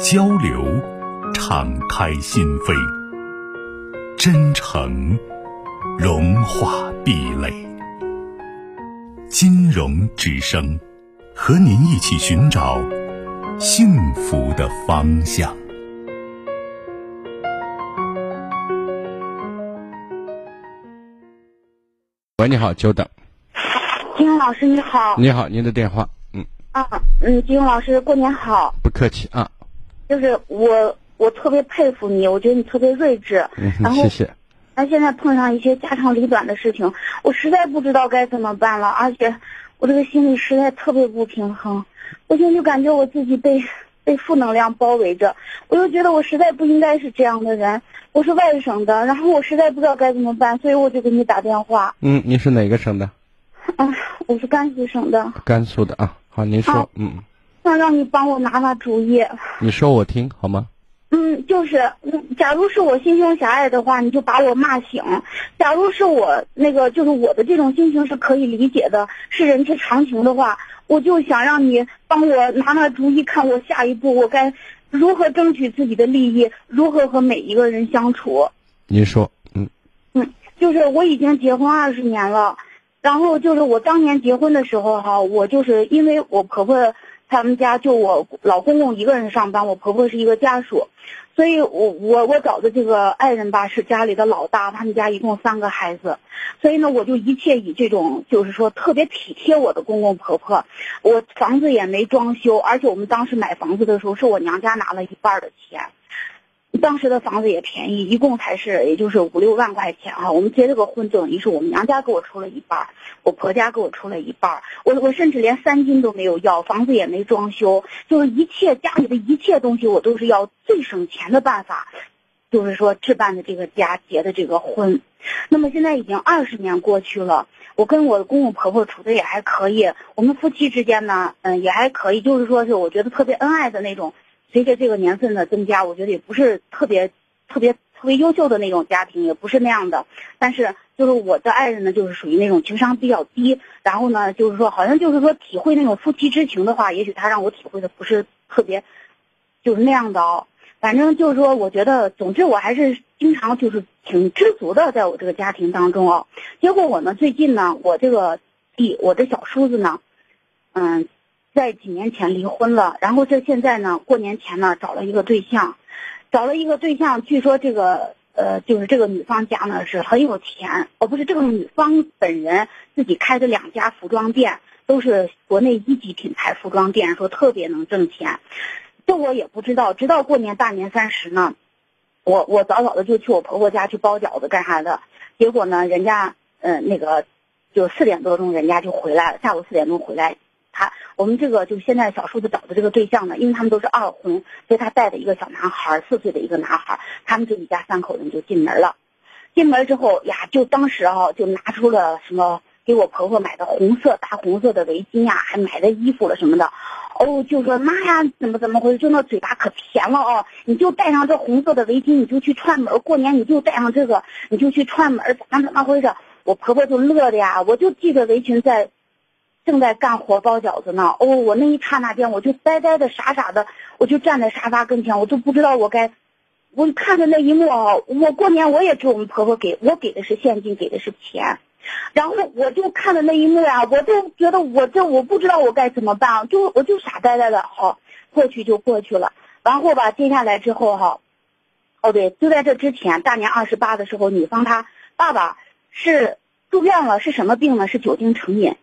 交流，敞开心扉；真诚，融化壁垒。金融之声，和您一起寻找幸福的方向。喂，你好，久等。金勇老师，你好。你好，您的电话。嗯。啊，嗯，金勇老师，过年好。不客气啊。就是我，我特别佩服你，我觉得你特别睿智。然后，谢谢。那现在碰上一些家长里短的事情，我实在不知道该怎么办了，而且我这个心里实在特别不平衡。我现在就感觉我自己被被负能量包围着，我就觉得我实在不应该是这样的人。我是外省的，然后我实在不知道该怎么办，所以我就给你打电话。嗯，你是哪个省的？啊，我是甘肃省的。甘肃的啊，好，您说，嗯。想让你帮我拿拿主意，你说我听好吗？嗯，就是，假如是我心胸狭隘的话，你就把我骂醒；假如是我那个，就是我的这种心情是可以理解的，是人之常情的话，我就想让你帮我拿拿主意，看我下一步我该如何争取自己的利益，如何和每一个人相处。您说，嗯，嗯，就是我已经结婚二十年了，然后就是我当年结婚的时候哈，我就是因为我婆婆。他们家就我老公公一个人上班，我婆婆是一个家属，所以我我我找的这个爱人吧是家里的老大，他们家一共三个孩子，所以呢我就一切以这种就是说特别体贴我的公公婆婆，我房子也没装修，而且我们当时买房子的时候是我娘家拿了一半的钱。当时的房子也便宜，一共才是也就是五六万块钱啊。我们结这个婚，等于是我们娘家给我出了一半，我婆家给我出了一半。我我甚至连三金都没有要，房子也没装修，就是一切家里的一切东西，我都是要最省钱的办法，就是说置办的这个家，结的这个婚。那么现在已经二十年过去了，我跟我公公婆婆处的也还可以，我们夫妻之间呢，嗯，也还可以，就是说是我觉得特别恩爱的那种。随着这个年份的增加，我觉得也不是特别特别特别优秀的那种家庭，也不是那样的。但是就是我的爱人呢，就是属于那种情商比较低，然后呢，就是说好像就是说体会那种夫妻之情的话，也许他让我体会的不是特别，就是那样的哦。反正就是说，我觉得，总之我还是经常就是挺知足的，在我这个家庭当中哦。结果我呢，最近呢，我这个弟，我的小叔子呢，嗯。在几年前离婚了，然后这现在呢，过年前呢找了一个对象，找了一个对象，据说这个呃，就是这个女方家呢是很有钱，哦不是这个女方本人自己开的两家服装店，都是国内一级品牌服装店，说特别能挣钱，这我也不知道，直到过年大年三十呢，我我早早的就去我婆婆家去包饺子干啥的，结果呢，人家嗯那个就四点多钟人家就回来了，下午四点钟回来。他我们这个就现在小叔子找的这个对象呢，因为他们都是二婚，所以他带着一个小男孩，四岁的一个男孩，他们这一家三口人就进门了。进门之后呀，就当时啊，就拿出了什么给我婆婆买的红色大红色的围巾呀，还买的衣服了什么的。哦，就说妈呀，怎么怎么回事？就那嘴巴可甜了哦，你就带上这红色的围巾，你就去串门。过年你就带上这个，你就去串门，怎么怎么回事？我婆婆就乐的呀，我就系着围裙在。正在干活包饺子呢，哦，我那一刹那间我就呆呆的傻傻的，我就站在沙发跟前，我都不知道我该，我看着那一幕啊，我过年我也给我们婆婆给我给的是现金，给的是钱，然后我就看着那一幕呀，我就觉得我这我不知道我该怎么办，就我就傻呆呆的，好，过去就过去了，然后吧，接下来之后哈，哦对，就在这之前，大年二十八的时候，女方她爸爸是住院了，是什么病呢？是酒精成瘾。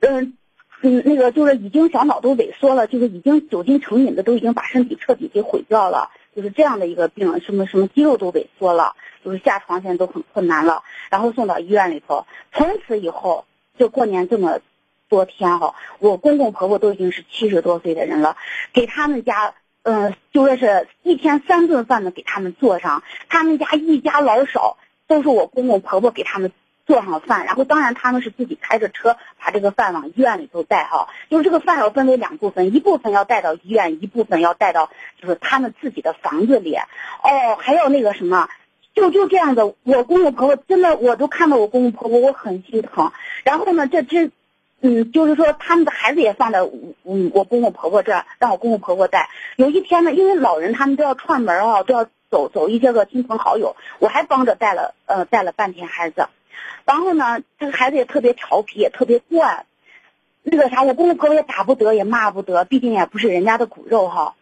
嗯，嗯，那个就是已经小脑都萎缩了，就是已经酒精成瘾的，都已经把身体彻底给毁掉了，就是这样的一个病，什么什么肌肉都萎缩了，就是下床现在都很困难了，然后送到医院里头，从此以后就过年这么多天哈，我公公婆婆都已经是七十多岁的人了，给他们家嗯，就说是一天三顿饭的给他们做上，他们家一家老少都是我公公婆婆给他们做上饭，然后当然他们是自己开着车把这个饭往医院里头带哈，就是这个饭要分为两部分，一部分要带到医院，一部分要带到就是他们自己的房子里，哦，还要那个什么。就就这样子，我公公婆婆真的，我都看到我公公婆婆，我很心疼。然后呢，这这，嗯，就是说他们的孩子也放在嗯我公公婆婆这儿，让我公公婆婆带。有一天呢，因为老人他们都要串门啊，都要走走一些个亲朋好友，我还帮着带了呃带了半天孩子。然后呢，这个孩子也特别调皮，也特别惯。那个啥，我公公婆婆也打不得，也骂不得，毕竟也不是人家的骨肉哈。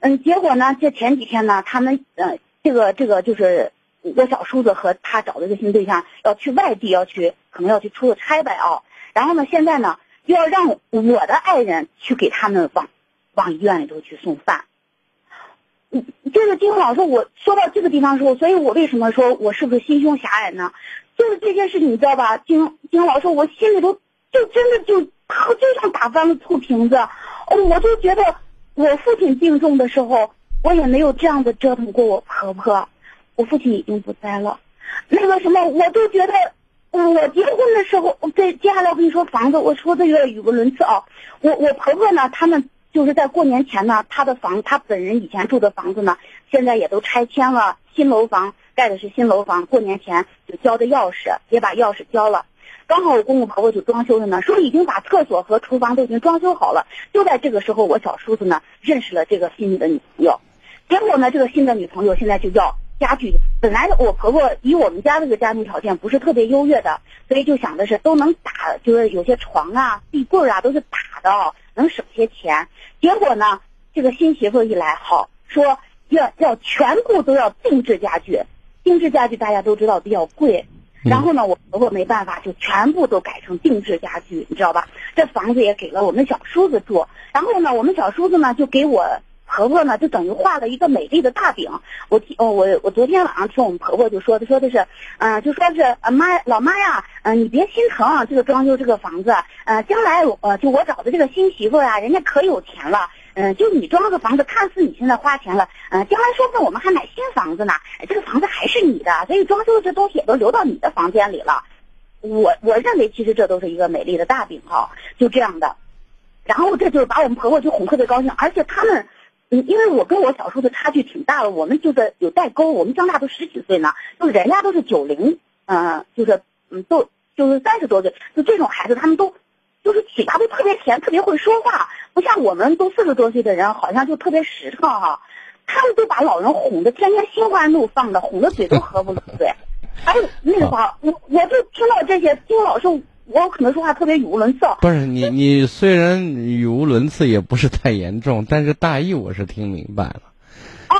嗯，结果呢，这前几天呢，他们嗯这个这个就是。我小叔子和他找的这个新对象要去外地，要去可能要去出个差呗啊。然后呢，现在呢又要让我的爱人去给他们往往医院里头去送饭。嗯，这个金红老师，我说到这个地方的时候，所以我为什么说我是不是心胸狭隘呢？就是这件事，你知道吧？金金老师，我心里头就真的就就像打翻了醋瓶子。我就觉得我父亲病重的时候，我也没有这样的折腾过我婆婆。我父亲已经不在了，那个什么，我都觉得，我结婚的时候，对，接下来我跟你说房子，我说的有点语无伦次啊。我我婆婆呢，他们就是在过年前呢，她的房，她本人以前住的房子呢，现在也都拆迁了，新楼房盖的是新楼房，过年前就交的钥匙，也把钥匙交了。刚好我公公婆婆就装修着呢，说已经把厕所和厨房都已经装修好了。就在这个时候，我小叔子呢认识了这个新的女朋友，结果呢，这个新的女朋友现在就要。家具本来我婆婆以我们家这个家庭条件不是特别优越的，所以就想的是都能打，就是有些床啊、壁柜啊都是打的，能省些钱。结果呢，这个新媳妇一来，好说要要全部都要定制家具，定制家具大家都知道比较贵。然后呢，我婆婆没办法，就全部都改成定制家具，你知道吧？这房子也给了我们小叔子住。然后呢，我们小叔子呢就给我。婆婆呢，就等于画了一个美丽的大饼。我听，哦，我我昨天晚上听我们婆婆就说，她，说的是，嗯，就说是，啊妈，老妈呀，嗯，你别心疼这个装修这个房子，呃，将来，呃，就我找的这个新媳妇呀，人家可有钱了，嗯，就你装个房子，看似你现在花钱了，嗯，将来说不定我们还买新房子呢，这个房子还是你的，所以装修的这东西也都留到你的房间里了。我我认为其实这都是一个美丽的大饼哈，就这样的，然后这就是把我们婆婆就哄特别高兴，而且他们。嗯，因为我跟我小叔子差距挺大的，我们就是有代沟，我们张大都十几岁呢，就人家都是九零，嗯，就是嗯，都就是三十多岁，就这种孩子，他们都就是嘴巴都特别甜，特别会说话，不像我们都四十多岁的人，好像就特别实诚哈。他们都把老人哄得天天心花怒放的，哄得嘴都合不拢嘴。哎，那个啥，我我就听到这些，听老师。我可能说话特别语无伦次。不是你，你虽然语无伦次，也不是太严重，但是大意我是听明白了。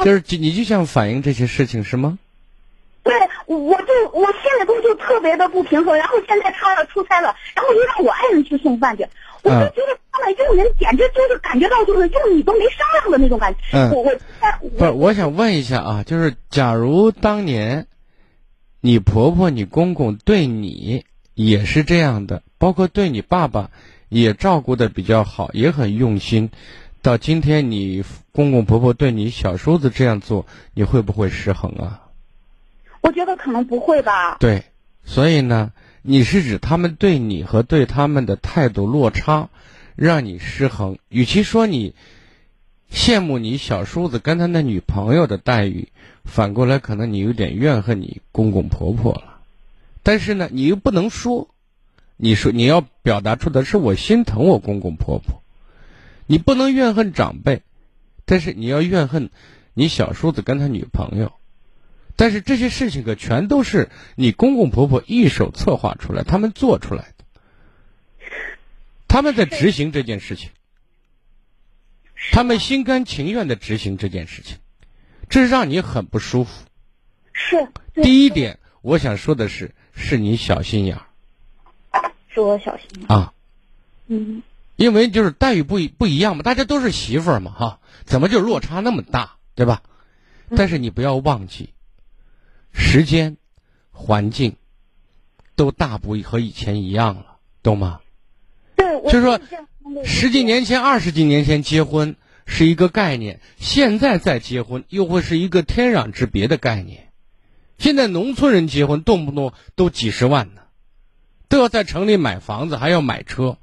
就是你就想反映这些事情是吗？对，我就我心里头就特别的不平衡。然后现在他要出差了，然后又让我爱人去送饭去，我就觉得他们这种人简直就是感觉到就是用你都没商量的那种感觉。嗯，我我不是，我想问一下啊，就是假如当年你婆婆、你公公对你。也是这样的，包括对你爸爸，也照顾的比较好，也很用心。到今天，你公公婆婆对你小叔子这样做，你会不会失衡啊？我觉得可能不会吧。对，所以呢，你是指他们对你和对他们的态度落差，让你失衡。与其说你羡慕你小叔子跟他那女朋友的待遇，反过来可能你有点怨恨你公公婆婆了。但是呢，你又不能说，你说你要表达出的是我心疼我公公婆婆，你不能怨恨长辈，但是你要怨恨你小叔子跟他女朋友，但是这些事情可全都是你公公婆婆一手策划出来，他们做出来的，他们在执行这件事情，他们心甘情愿的执行这件事情，这让你很不舒服。是第一点，我想说的是。是你小心眼儿，是我小心眼啊，嗯，因为就是待遇不一不一样嘛，大家都是媳妇儿嘛哈，怎么就落差那么大，对吧？但是你不要忘记，时间、环境都大不和以前一样了，懂吗？对，就是说，十几年前、二十几年前结婚，是一个概念，现在再结婚又会是一个天壤之别的概念。现在农村人结婚动不动都几十万呢，都要在城里买房子，还要买车。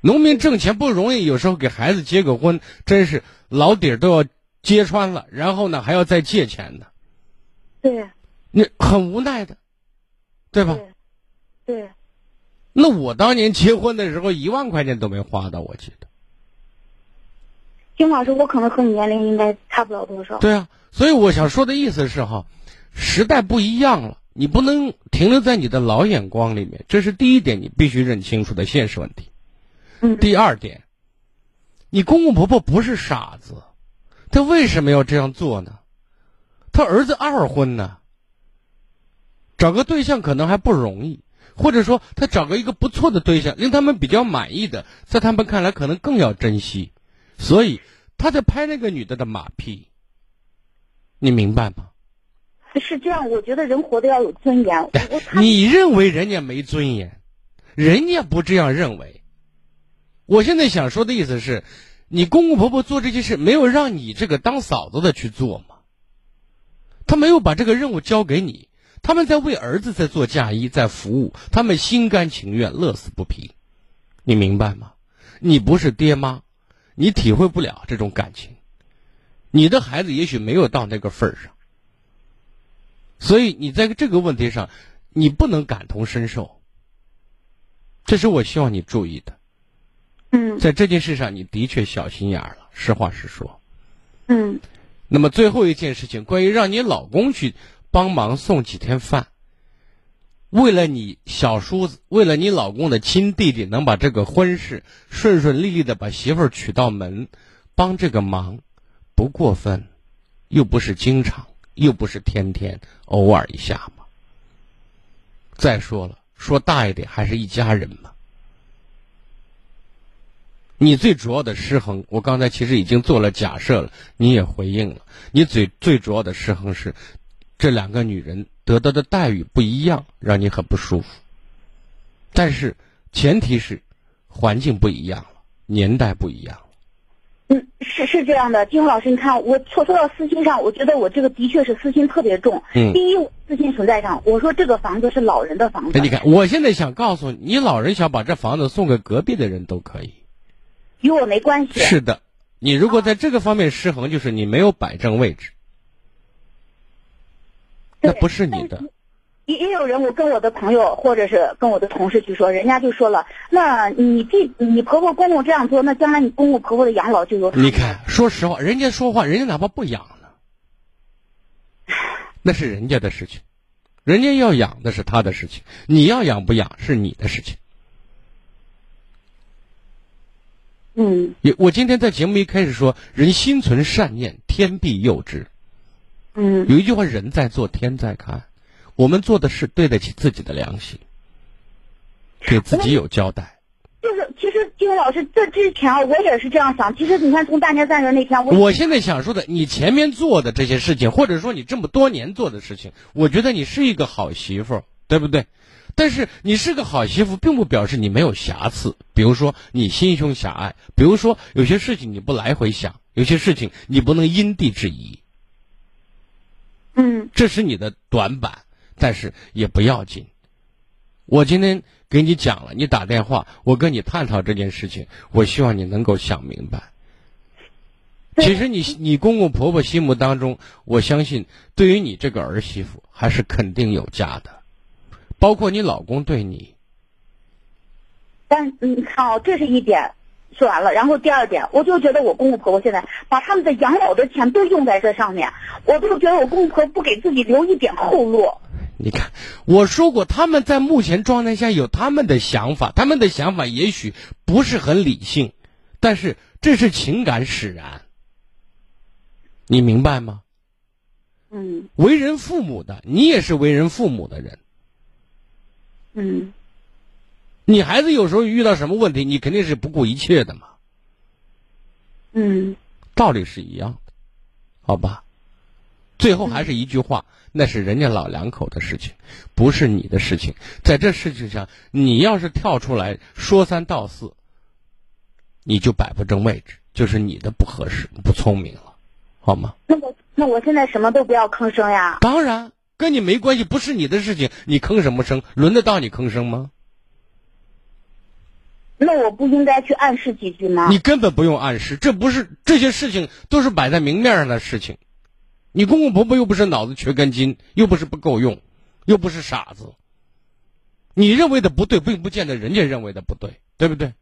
农民挣钱不容易，有时候给孩子结个婚，真是老底儿都要揭穿了，然后呢还要再借钱呢。对，你很无奈的，对吧？对，对。那我当年结婚的时候，一万块钱都没花到，我记得。金老师，我可能和你年龄应该差不了多少。对啊，所以我想说的意思是哈，时代不一样了，你不能停留在你的老眼光里面，这是第一点，你必须认清楚的现实问题。嗯。第二点，你公公婆婆不是傻子，他为什么要这样做呢？他儿子二婚呢，找个对象可能还不容易，或者说他找个一个不错的对象，令他们比较满意的，在他们看来可能更要珍惜，所以他在拍那个女的的马屁。你明白吗？是这样，我觉得人活得要有尊严。你认为人家没尊严，人家不这样认为。我现在想说的意思是，你公公婆婆做这些事，没有让你这个当嫂子的去做吗？他没有把这个任务交给你，他们在为儿子在做嫁衣，在服务，他们心甘情愿，乐此不疲，你明白吗？你不是爹妈，你体会不了这种感情，你的孩子也许没有到那个份儿上，所以你在这个问题上，你不能感同身受，这是我希望你注意的。嗯，在这件事上，你的确小心眼儿了，实话实说。嗯。那么最后一件事情，关于让你老公去帮忙送几天饭，为了你小叔子，为了你老公的亲弟弟能把这个婚事顺顺利利的把媳妇儿娶到门，帮这个忙，不过分，又不是经常，又不是天天，偶尔一下嘛。再说了，说大一点，还是一家人嘛。你最主要的失衡，我刚才其实已经做了假设了，你也回应了。你最最主要的失衡是，这两个女人得到的待遇不一样，让你很不舒服。但是前提是，环境不一样了，年代不一样了。嗯，是是这样的，金红老师，你看我说说到私心上，我觉得我这个的确是私心特别重。嗯。第一，私心存在上，我说这个房子是老人的房子。你看，我现在想告诉你，你老人想把这房子送给隔壁的人都可以。与我没关系。是的，你如果在这个方面失衡，就是你没有摆正位置，那不是你的。也也有人，我跟我的朋友或者是跟我的同事去说，人家就说了，那你弟、你婆婆、公公这样做，那将来你公公婆婆的养老就有。你看，说实话，人家说话，人家哪怕不养呢，那是人家的事情，人家要养的是他的事情，你要养不养是你的事情。嗯，也我今天在节目一开始说，人心存善念，天必佑之。嗯，有一句话，人在做，天在看。我们做的事对得起自己的良心，给自己有交代。就是，其实金老师，这之前啊，我也是这样想。其实你看，从大年三十那天，我我现在想说的，你前面做的这些事情，或者说你这么多年做的事情，我觉得你是一个好媳妇，对不对？但是你是个好媳妇，并不表示你没有瑕疵。比如说你心胸狭隘，比如说有些事情你不来回想，有些事情你不能因地制宜。嗯，这是你的短板，但是也不要紧。我今天给你讲了，你打电话，我跟你探讨这件事情，我希望你能够想明白。其实你你公公婆婆心目当中，我相信对于你这个儿媳妇还是肯定有加的。包括你老公对你，但你看哦，这是一点，说完了。然后第二点，我就觉得我公公婆婆现在把他们的养老的钱都用在这上面，我就觉得我公婆不给自己留一点后路。你看，我说过，他们在目前状态下有他们的想法，他们的想法也许不是很理性，但是这是情感使然。你明白吗？嗯。为人父母的，你也是为人父母的人。嗯，你孩子有时候遇到什么问题，你肯定是不顾一切的嘛。嗯，道理是一样的，好吧？最后还是一句话，那是人家老两口的事情，不是你的事情。在这事情上，你要是跳出来说三道四，你就摆不正位置。就是你的不合适、不聪明了，好吗？那我那我现在什么都不要吭声呀？当然跟你没关系，不是你的事情，你吭什么声？轮得到你吭声吗？那我不应该去暗示几句吗？你根本不用暗示，这不是这些事情都是摆在明面上的事情。你公公婆婆又不是脑子缺根筋，又不是不够用，又不是傻子。你认为的不对，并不见得人家认为的不对，对不对？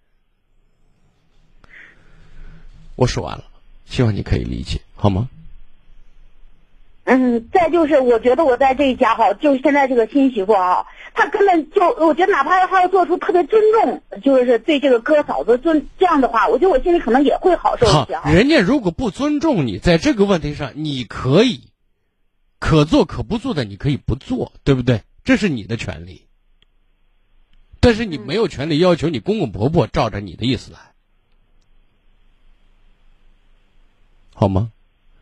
我说完了，希望你可以理解，好吗？嗯，再就是，我觉得我在这一家哈，就是现在这个新媳妇啊，她根本就，我觉得哪怕他要做出特别尊重，就是对这个哥嫂子尊这样的话，我觉得我心里可能也会好受一好些，哈。人家如果不尊重你，在这个问题上，你可以可做可不做的，你可以不做，对不对？这是你的权利。但是你没有权利要求你公公婆婆照着你的意思来，好吗？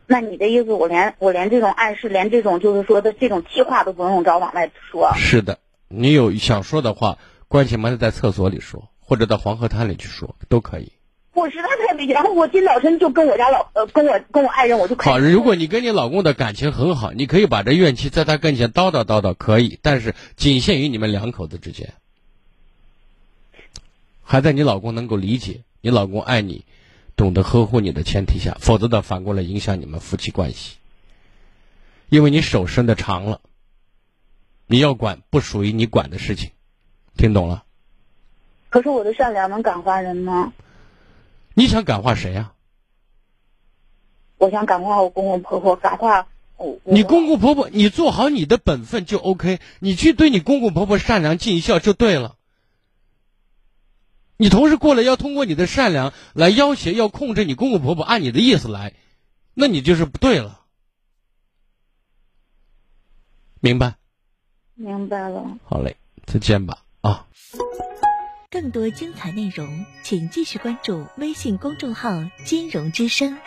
那你的意思，我连我连这种暗示，连这种就是说的这种气话都不用找往外说。是的，你有想说的话，关起门在厕所里说，或者到黄河滩里去说，都可以。我实在太委屈，然后我今早晨就跟我家老呃跟我跟我爱人我就开好，如果你跟你老公的感情很好，你可以把这怨气在他跟前叨叨叨叨，可以，但是仅限于你们两口子之间，还在你老公能够理解你老公爱你，懂得呵护你的前提下，否则的反过来影响你们夫妻关系，因为你手伸的长了，你要管不属于你管的事情，听懂了？可是我的善良能感化人吗？你想感化谁呀、我想感化我公公婆婆，感化我。你公公婆婆，你做好你的本分就 OK，你去对你公公婆婆善良尽孝就对了。你同事过来要通过你的善良来要挟、要控制你公公婆婆按你的意思来，那你就是不对了。明白？明白了。好嘞，再见吧啊。更多精彩内容，请继续关注微信公众号“金融之声”。